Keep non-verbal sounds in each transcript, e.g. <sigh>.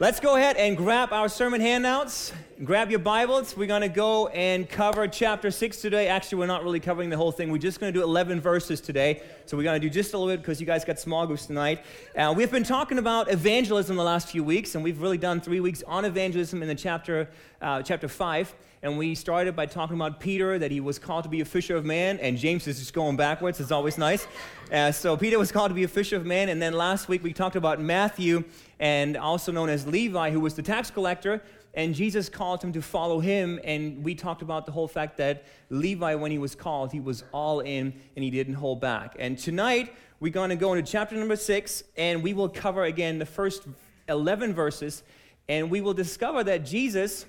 Let's go ahead and grab our sermon handouts. Grab your Bibles. We're going to go and cover chapter 6 today. Actually, we're not really covering the whole thing. We're just going to do 11 verses today. So we're going to do just a little bit because you guys got small groups tonight. Uh, we've been talking about evangelism the last few weeks, and we've really done three weeks on evangelism in the chapter, uh, chapter 5. And we started by talking about Peter, that he was called to be a fisher of man, and James is just going backwards. It's always nice. Uh, so Peter was called to be a fisher of man. And then last week we talked about Matthew and also known as Levi, who was the tax collector. And Jesus called him to follow him. And we talked about the whole fact that Levi, when he was called, he was all in and he didn't hold back. And tonight, we're going to go into chapter number six, and we will cover again the first 11 verses. And we will discover that Jesus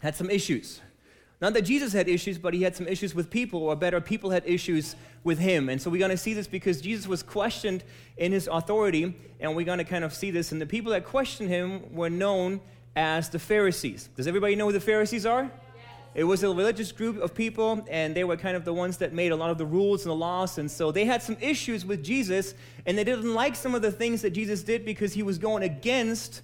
had some issues. Not that Jesus had issues, but he had some issues with people, or better, people had issues with him. And so we're going to see this because Jesus was questioned in his authority, and we're going to kind of see this. And the people that questioned him were known as the Pharisees. Does everybody know who the Pharisees are? Yes. It was a religious group of people, and they were kind of the ones that made a lot of the rules and the laws. And so they had some issues with Jesus, and they didn't like some of the things that Jesus did because he was going against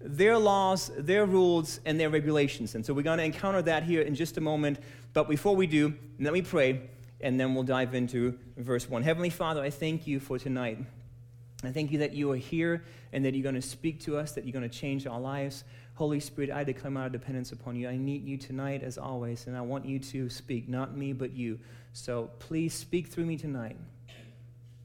their laws, their rules, and their regulations. And so we're going to encounter that here in just a moment. But before we do, let me pray, and then we'll dive into verse 1. Heavenly Father, I thank you for tonight. I thank you that you are here and that you're going to speak to us, that you're going to change our lives. Holy Spirit, I declare my dependence upon you. I need you tonight as always, and I want you to speak, not me, but you. So please speak through me tonight.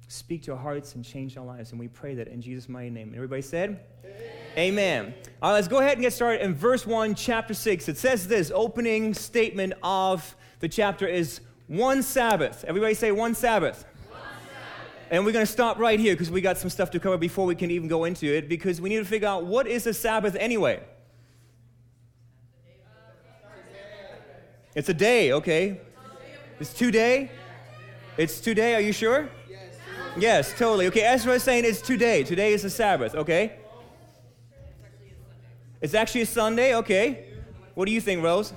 Speak to our hearts and change our lives. And we pray that in Jesus' mighty name. Everybody said? Amen. Amen. All right, let's go ahead and get started in verse 1, chapter 6. It says this opening statement of the chapter is one Sabbath. Everybody say one Sabbath. One Sabbath. And we're going to stop right here because we got some stuff to cover before we can even go into it because we need to figure out what is a Sabbath anyway. It's a day, okay? It's today? It's today, are you sure? Yes, totally. Okay, Ezra is saying it's today. Today is a Sabbath, okay? It's actually a Sunday, okay. What do you think, Rose?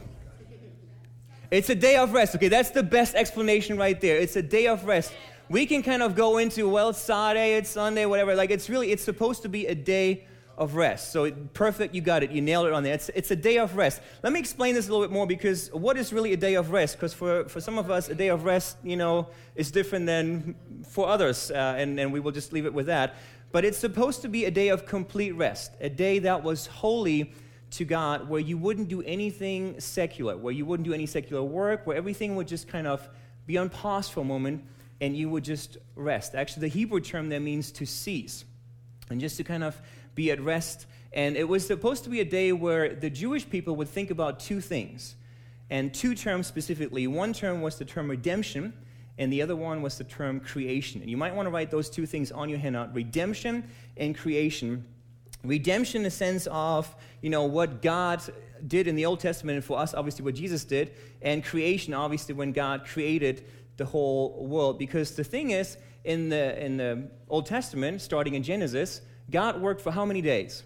It's a day of rest. Okay, that's the best explanation right there. It's a day of rest. We can kind of go into, well, it's Saturday, it's Sunday, whatever. Like, it's really, it's supposed to be a day of rest. So, perfect, you got it. You nailed it on there. It's, it's a day of rest. Let me explain this a little bit more because what is really a day of rest? Because for, for some of us, a day of rest, you know, is different than for others, uh, and, and we will just leave it with that. But it's supposed to be a day of complete rest, a day that was holy to God, where you wouldn't do anything secular, where you wouldn't do any secular work, where everything would just kind of be on pause for a moment and you would just rest. Actually, the Hebrew term there means to cease and just to kind of be at rest. And it was supposed to be a day where the Jewish people would think about two things, and two terms specifically. One term was the term redemption, and the other one was the term creation. And you might want to write those two things on your handout redemption and creation. Redemption in the sense of, you know, what God did in the Old Testament, and for us, obviously, what Jesus did, and creation, obviously, when God created the whole world. Because the thing is, in the, in the Old Testament, starting in Genesis, God worked for how many days?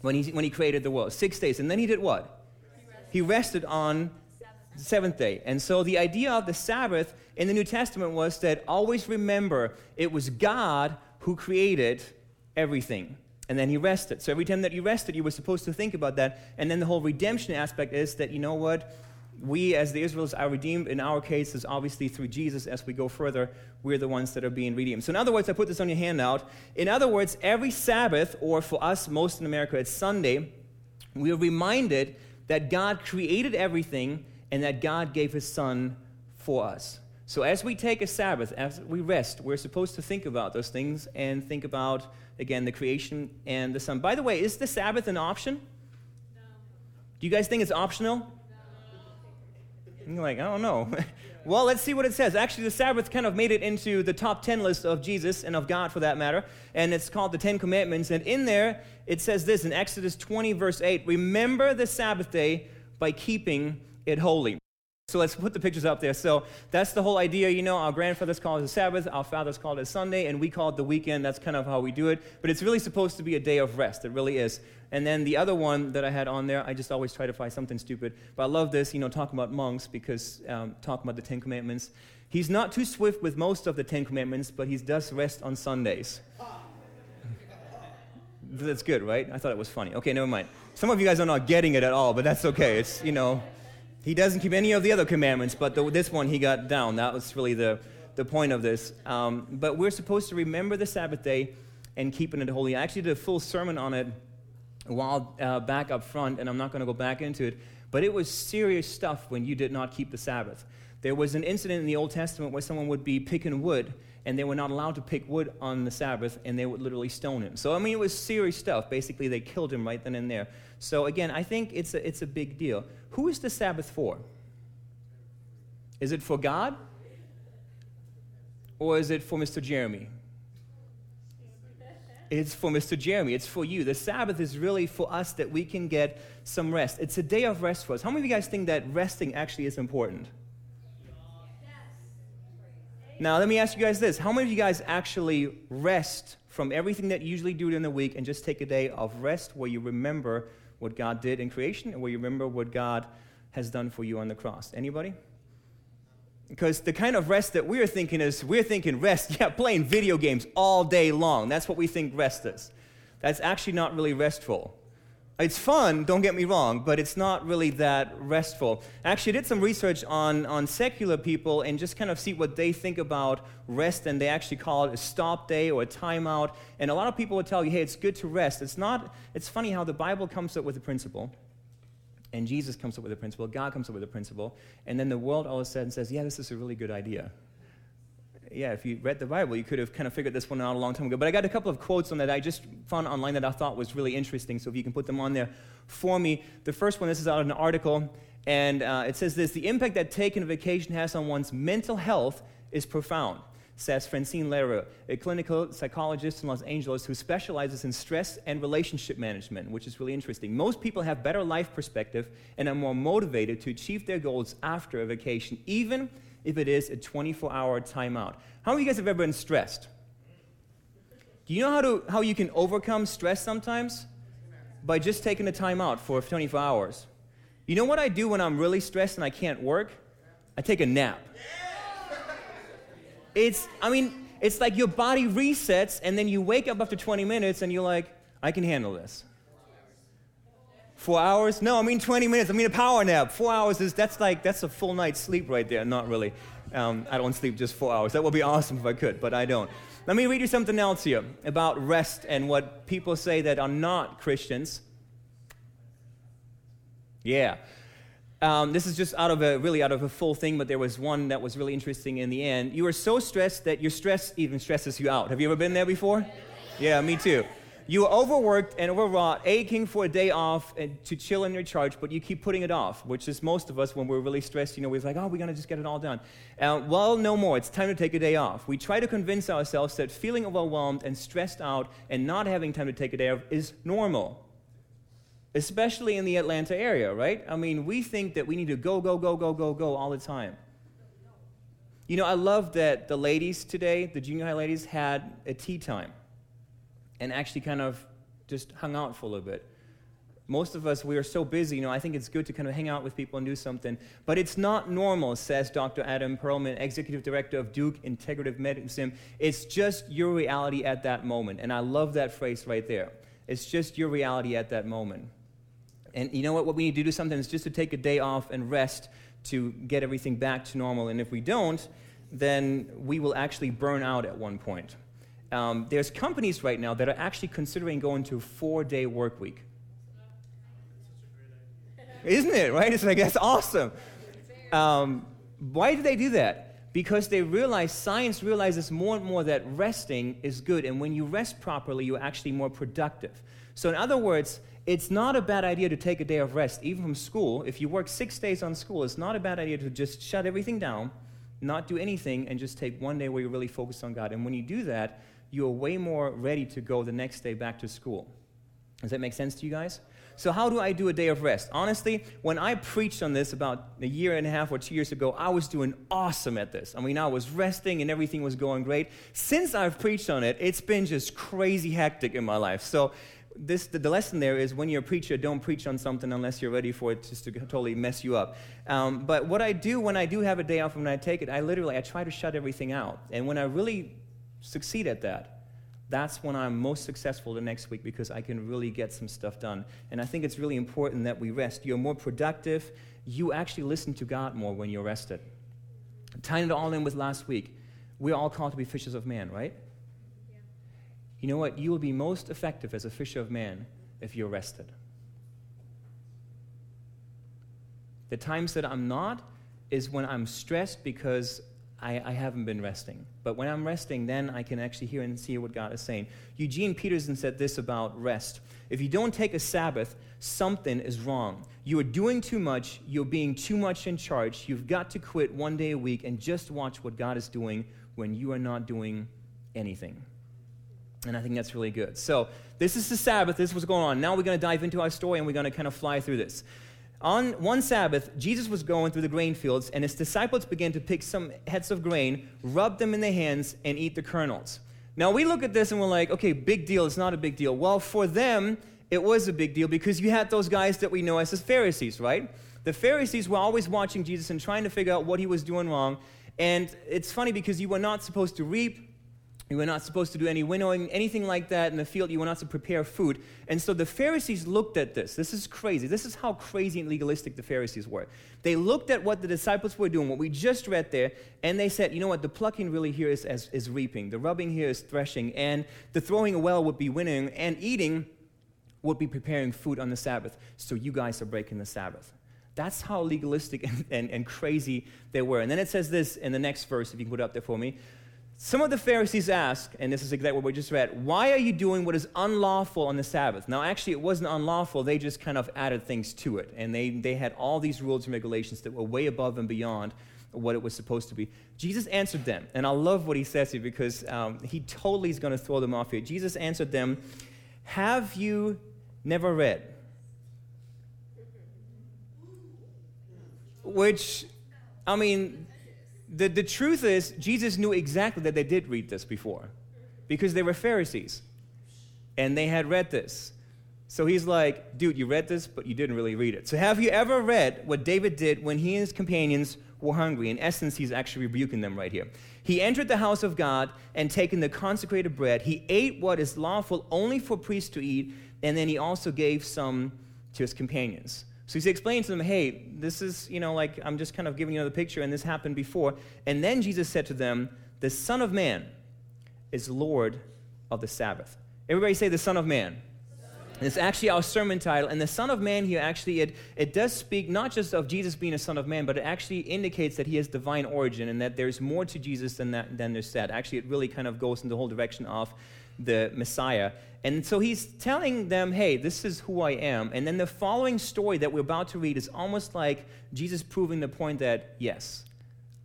When he, when he created the world? Six days. And then he did what? He rested on seventh day. And so the idea of the Sabbath in the New Testament was that always remember it was God who created everything. And then he rested. So every time that you rested, you were supposed to think about that. And then the whole redemption aspect is that, you know what? We, as the Israelites, are redeemed. In our case, is obviously through Jesus. As we go further, we're the ones that are being redeemed. So, in other words, I put this on your handout. In other words, every Sabbath, or for us, most in America, it's Sunday, we are reminded that God created everything and that God gave his son for us. So as we take a Sabbath, as we rest, we're supposed to think about those things and think about, again, the creation and the son. By the way, is the Sabbath an option? No. Do you guys think it's optional? No. You're like, I don't know. <laughs> well, let's see what it says. Actually, the Sabbath kind of made it into the top 10 list of Jesus and of God for that matter. And it's called the Ten Commandments. And in there, it says this in Exodus 20, verse 8 Remember the Sabbath day by keeping it holy. So let's put the pictures up there. So that's the whole idea. You know, our grandfathers call it a Sabbath, our fathers called it Sunday, and we call it the weekend. That's kind of how we do it. But it's really supposed to be a day of rest. It really is. And then the other one that I had on there, I just always try to find something stupid. But I love this, you know, talking about monks because um, talking about the Ten Commandments. He's not too swift with most of the Ten Commandments, but he does rest on Sundays. That's good, right? I thought it was funny. Okay, never mind. Some of you guys are not getting it at all, but that's okay. It's, you know, he doesn't keep any of the other commandments, but the, this one he got down. That was really the, the point of this. Um, but we're supposed to remember the Sabbath day and keeping it holy. I actually did a full sermon on it a while uh, back up front, and I'm not going to go back into it. But it was serious stuff when you did not keep the Sabbath. There was an incident in the Old Testament where someone would be picking wood, and they were not allowed to pick wood on the Sabbath, and they would literally stone him. So, I mean, it was serious stuff. Basically, they killed him right then and there. So, again, I think it's a, it's a big deal. Who is the Sabbath for? Is it for God? Or is it for Mr. Jeremy? It's for Mr. Jeremy. It's for you. The Sabbath is really for us that we can get some rest. It's a day of rest for us. How many of you guys think that resting actually is important? Now, let me ask you guys this. How many of you guys actually rest from everything that you usually do in the week and just take a day of rest where you remember what God did in creation and where you remember what God has done for you on the cross? Anybody? Because the kind of rest that we're thinking is we're thinking rest, <laughs> yeah, playing video games all day long. That's what we think rest is. That's actually not really restful. It's fun, don't get me wrong, but it's not really that restful. Actually, I did some research on, on secular people and just kind of see what they think about rest, and they actually call it a stop day or a timeout. And a lot of people would tell you, hey, it's good to rest. It's not, it's funny how the Bible comes up with a principle, and Jesus comes up with a principle, God comes up with a principle, and then the world all of a sudden says, yeah, this is a really good idea yeah, if you read the Bible, you could have kind of figured this one out a long time ago. But I got a couple of quotes on that I just found online that I thought was really interesting. So if you can put them on there for me. The first one, this is out of an article, and uh, it says this The impact that taking a vacation has on one's mental health is profound, says Francine Lehrer, a clinical psychologist in Los Angeles who specializes in stress and relationship management, which is really interesting. Most people have better life perspective and are more motivated to achieve their goals after a vacation, even if it is a 24 hour timeout. How many of you guys have ever been stressed? Do you know how, to, how you can overcome stress sometimes? By just taking a timeout for 24 hours. You know what I do when I'm really stressed and I can't work? I take a nap. It's, I mean, it's like your body resets and then you wake up after 20 minutes and you're like, I can handle this. Four hours? No, I mean 20 minutes. I mean a power nap. Four hours is, that's like, that's a full night's sleep right there. Not really. Um, I don't sleep just four hours. That would be awesome if I could, but I don't. Let me read you something else here about rest and what people say that are not Christians. Yeah. Um, this is just out of a really out of a full thing, but there was one that was really interesting in the end. You are so stressed that your stress even stresses you out. Have you ever been there before? Yeah, me too. You are overworked and overwrought, aching for a day off and to chill and recharge, but you keep putting it off, which is most of us when we're really stressed. You know, we're like, oh, we're going to just get it all done. Uh, well, no more. It's time to take a day off. We try to convince ourselves that feeling overwhelmed and stressed out and not having time to take a day off is normal, especially in the Atlanta area, right? I mean, we think that we need to go, go, go, go, go, go all the time. You know, I love that the ladies today, the junior high ladies, had a tea time and actually kind of just hung out for a little bit. Most of us, we are so busy, you know, I think it's good to kind of hang out with people and do something. But it's not normal, says Dr. Adam Perlman, Executive Director of Duke Integrative Medicine. It's just your reality at that moment. And I love that phrase right there. It's just your reality at that moment. And you know what? What we need to do sometimes is just to take a day off and rest to get everything back to normal. And if we don't, then we will actually burn out at one point um, there's companies right now that are actually considering going to a four day work week. Isn't it, right? It's like, that's awesome. Um, why do they do that? Because they realize, science realizes more and more that resting is good. And when you rest properly, you're actually more productive. So, in other words, it's not a bad idea to take a day of rest, even from school. If you work six days on school, it's not a bad idea to just shut everything down, not do anything, and just take one day where you're really focused on God. And when you do that, you're way more ready to go the next day back to school. Does that make sense to you guys? So, how do I do a day of rest? Honestly, when I preached on this about a year and a half or two years ago, I was doing awesome at this. I mean, I was resting and everything was going great. Since I've preached on it, it's been just crazy hectic in my life. So, this, the, the lesson there is when you're a preacher, don't preach on something unless you're ready for it just to totally mess you up. Um, but what I do when I do have a day off and I take it, I literally I try to shut everything out. And when I really succeed at that, that's when I'm most successful the next week because I can really get some stuff done. And I think it's really important that we rest. You're more productive. You actually listen to God more when you're rested. Tying it all in with last week, we're all called to be fishers of man, right? Yeah. You know what? You will be most effective as a fisher of man if you're rested. The times that I'm not is when I'm stressed because I, I, haven't been resting. But when I'm resting, then I can actually hear and see what God is saying. Eugene Peterson said this about rest If you don't take a Sabbath, something is wrong. You are doing too much, you're being too much in charge. You've got to quit one day a week and just watch what God is doing when you are not doing anything. And I think that's really good. So, this is the Sabbath. This is what's going on. Now we're going to dive into our story and we're going to kind of fly through this. On one Sabbath, Jesus was going through the grain fields, and his disciples began to pick some heads of grain, rub them in their hands, and eat the kernels. Now, we look at this and we're like, okay, big deal. It's not a big deal. Well, for them, it was a big deal because you had those guys that we know as the Pharisees, right? The Pharisees were always watching Jesus and trying to figure out what he was doing wrong. And it's funny because you were not supposed to reap you were not supposed to do any winnowing, anything like that in the field. You were not to prepare food. And so the Pharisees looked at this. This is crazy. This is how crazy and legalistic the Pharisees were. They looked at what the disciples were doing, what we just read there, and they said, you know what, the plucking really here is, is, is reaping. The rubbing here is threshing. And the throwing a well would be winnowing. And eating would be preparing food on the Sabbath. So you guys are breaking the Sabbath. That's how legalistic <laughs> and, and, and crazy they were. And then it says this in the next verse, if you can put it up there for me. Some of the Pharisees ask, and this is exactly what we just read, why are you doing what is unlawful on the Sabbath? Now, actually, it wasn't unlawful. They just kind of added things to it. And they, they had all these rules and regulations that were way above and beyond what it was supposed to be. Jesus answered them, and I love what he says here because um, he totally is going to throw them off here. Jesus answered them, Have you never read? Which, I mean, the, the truth is, Jesus knew exactly that they did read this before because they were Pharisees and they had read this. So he's like, dude, you read this, but you didn't really read it. So have you ever read what David did when he and his companions were hungry? In essence, he's actually rebuking them right here. He entered the house of God and taken the consecrated bread. He ate what is lawful only for priests to eat, and then he also gave some to his companions. So he's explaining to them, hey, this is, you know, like I'm just kind of giving you another picture, and this happened before. And then Jesus said to them, the Son of Man is Lord of the Sabbath. Everybody say the Son of Man. It's actually our sermon title. And the Son of Man here actually, it, it does speak not just of Jesus being a Son of Man, but it actually indicates that he has divine origin and that there's more to Jesus than, that, than there's said. Actually, it really kind of goes in the whole direction of the Messiah. And so he's telling them, hey, this is who I am. And then the following story that we're about to read is almost like Jesus proving the point that, yes,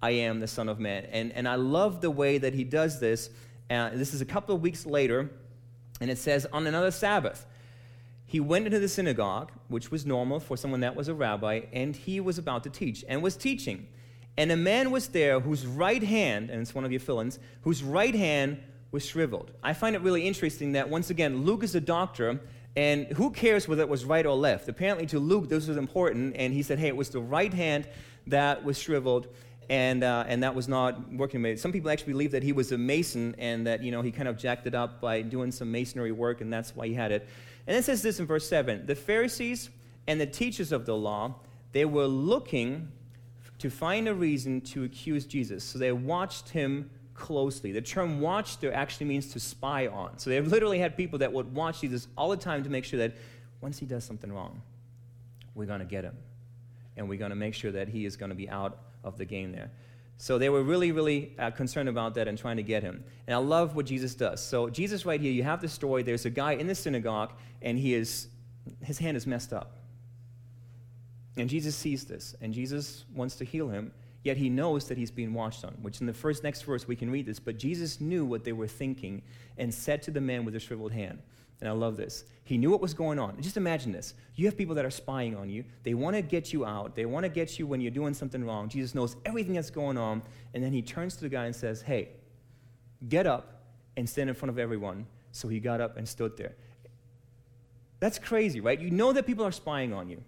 I am the Son of Man. And, and I love the way that he does this. Uh, this is a couple of weeks later, and it says, on another Sabbath, he went into the synagogue, which was normal for someone that was a rabbi, and he was about to teach and was teaching. And a man was there whose right hand, and it's one of your fill-ins, whose right hand was shriveled. I find it really interesting that, once again, Luke is a doctor, and who cares whether it was right or left? Apparently, to Luke, this was important, and he said, hey, it was the right hand that was shriveled. And, uh, and that was not working. Some people actually believe that he was a mason and that you know he kind of jacked it up by doing some masonry work, and that's why he had it. And it says this in verse 7 The Pharisees and the teachers of the law, they were looking to find a reason to accuse Jesus. So they watched him closely. The term watch actually means to spy on. So they literally had people that would watch Jesus all the time to make sure that once he does something wrong, we're going to get him. And we're going to make sure that he is going to be out of the game there. So they were really, really uh, concerned about that and trying to get him. And I love what Jesus does. So Jesus, right here, you have the story. There's a guy in the synagogue, and he is, his hand is messed up. And Jesus sees this, and Jesus wants to heal him. Yet he knows that he's being watched on, which in the first next verse we can read this. But Jesus knew what they were thinking and said to the man with the shriveled hand, and I love this. He knew what was going on. Just imagine this. You have people that are spying on you. They want to get you out. They want to get you when you're doing something wrong. Jesus knows everything that's going on. And then he turns to the guy and says, Hey, get up and stand in front of everyone. So he got up and stood there. That's crazy, right? You know that people are spying on you.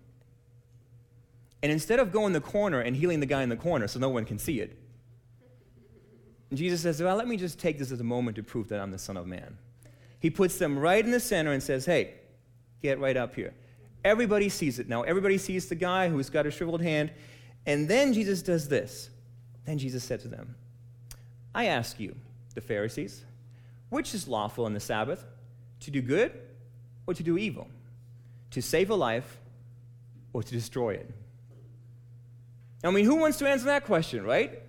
And instead of going the corner and healing the guy in the corner so no one can see it, Jesus says, Well, let me just take this as a moment to prove that I'm the Son of Man. He puts them right in the center and says, Hey, get right up here. Everybody sees it now. Everybody sees the guy who's got a shriveled hand. And then Jesus does this. Then Jesus said to them, I ask you, the Pharisees, which is lawful in the Sabbath, to do good or to do evil, to save a life or to destroy it? I mean, who wants to answer that question, right?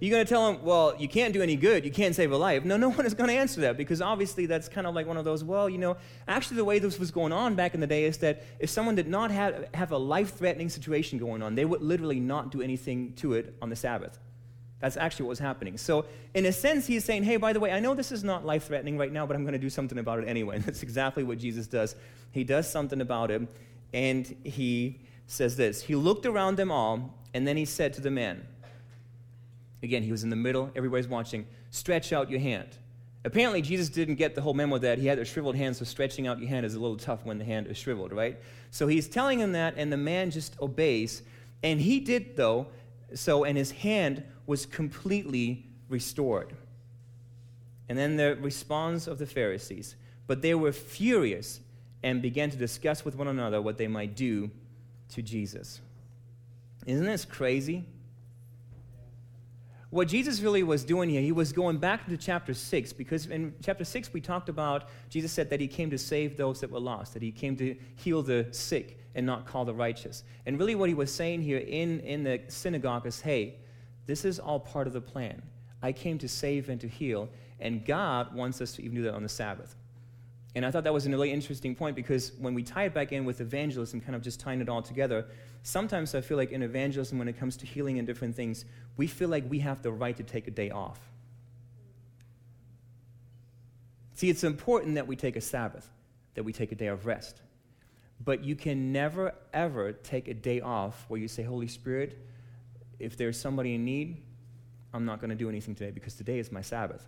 You're going to tell them, well, you can't do any good, you can't save a life. No, no <laughs> one is going to answer that because obviously that's kind of like one of those, well, you know, actually the way this was going on back in the day is that if someone did not have, have a life threatening situation going on, they would literally not do anything to it on the Sabbath. That's actually what was happening. So, in a sense, he's saying, hey, by the way, I know this is not life threatening right now, but I'm going to do something about it anyway. <laughs> That's exactly what Jesus does. He does something about it, and he says this He looked around them all, and then he said to the man, again, he was in the middle, everybody's watching, stretch out your hand. Apparently, Jesus didn't get the whole memo that he had a shriveled hand, so stretching out your hand is a little tough when the hand is shriveled, right? So he's telling him that, and the man just obeys. And he did, though, so, and his hand was completely restored. And then the response of the Pharisees. But they were furious and began to discuss with one another what they might do to Jesus. Isn't this crazy? What Jesus really was doing here, he was going back to chapter 6, because in chapter 6 we talked about, Jesus said that he came to save those that were lost, that he came to heal the sick and not call the righteous. And really what he was saying here in, in the synagogue is, hey, this is all part of the plan. I came to save and to heal, and God wants us to even do that on the Sabbath. And I thought that was a really interesting point because when we tie it back in with evangelism, kind of just tying it all together, sometimes I feel like in evangelism, when it comes to healing and different things, we feel like we have the right to take a day off. See, it's important that we take a Sabbath, that we take a day of rest. But you can never, ever take a day off where you say, Holy Spirit, if there's somebody in need, I'm not going to do anything today because today is my Sabbath.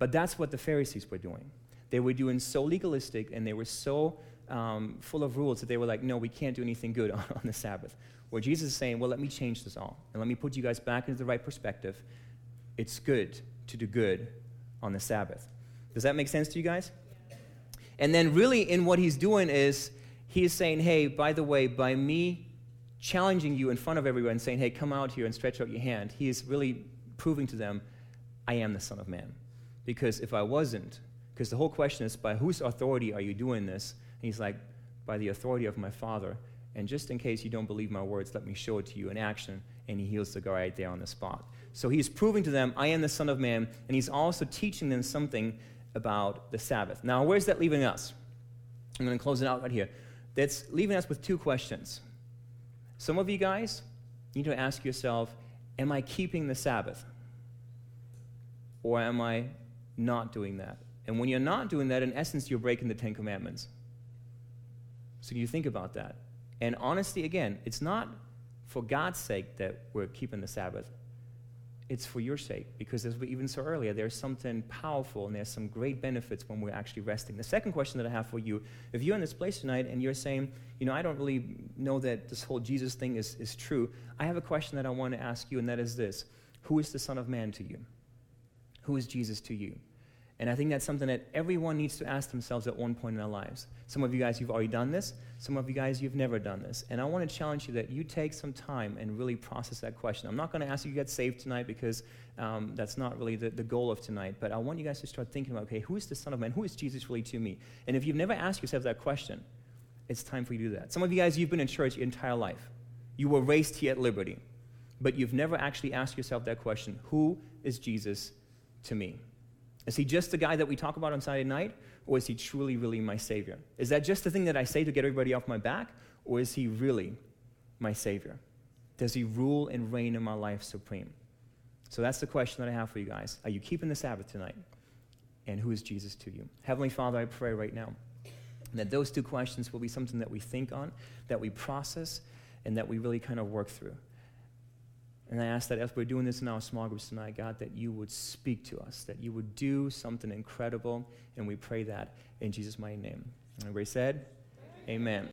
But that's what the Pharisees were doing. They were doing so legalistic and they were so um, full of rules that they were like, no, we can't do anything good <laughs> on, on the Sabbath. Where Jesus is saying, well, let me change this all and let me put you guys back into the right perspective. It's good to do good on the Sabbath. Does that make sense to you guys? And then, really, in what he's doing is he's saying, hey, by the way, by me challenging you in front of everyone, and saying, hey, come out here and stretch out your hand, he is really proving to them, I am the Son of Man. Because if I wasn't, because the whole question is, by whose authority are you doing this? And he's like, by the authority of my Father. And just in case you don't believe my words, let me show it to you in action. And he heals the guy right there on the spot. So he's proving to them, I am the Son of Man. And he's also teaching them something about the Sabbath. Now, where's that leaving us? I'm going to close it out right here. That's leaving us with two questions. Some of you guys need to ask yourself, Am I keeping the Sabbath? Or am I not doing that? And when you're not doing that, in essence, you're breaking the Ten Commandments. So you think about that. And honestly, again, it's not for God's sake that we're keeping the Sabbath. It's for your sake because as we even saw earlier there's something powerful and there's some great benefits when we're actually resting. The second question that i have for you if you're in this place tonight and you're saying you know i don't really know that this whole jesus thing is, is true i have a question that i want to ask you and that is this. Who is the son of man to you? Who is jesus to you and I think that's something that everyone needs to ask themselves at one point in their lives. Some of you guys, you've already done this. Some of you guys, you've never done this. And I want to challenge you that you take some time and really process that question. I'm not going to ask you to get saved tonight because um, that's not really the, the goal of tonight. But I want you guys to start thinking about okay, who is the Son of Man? Who is Jesus really to me? And if you've never asked yourself that question, it's time for you to do that. Some of you guys, you've been in church your entire life. You were raised here at Liberty. But you've never actually asked yourself that question who is Jesus to me? Is he just the guy that we talk about on Saturday night, or is he truly, really my Savior? Is that just the thing that I say to get everybody off my back, or is he really my Savior? Does he rule and reign in my life supreme? So that's the question that I have for you guys. Are you keeping the Sabbath tonight? And who is Jesus to you? Heavenly Father, I pray right now that those two questions will be something that we think on, that we process, and that we really kind of work through. And I ask that as we're doing this in our small groups tonight, God, that you would speak to us, that you would do something incredible. And we pray that in Jesus' mighty name. And everybody said, Amen. Amen.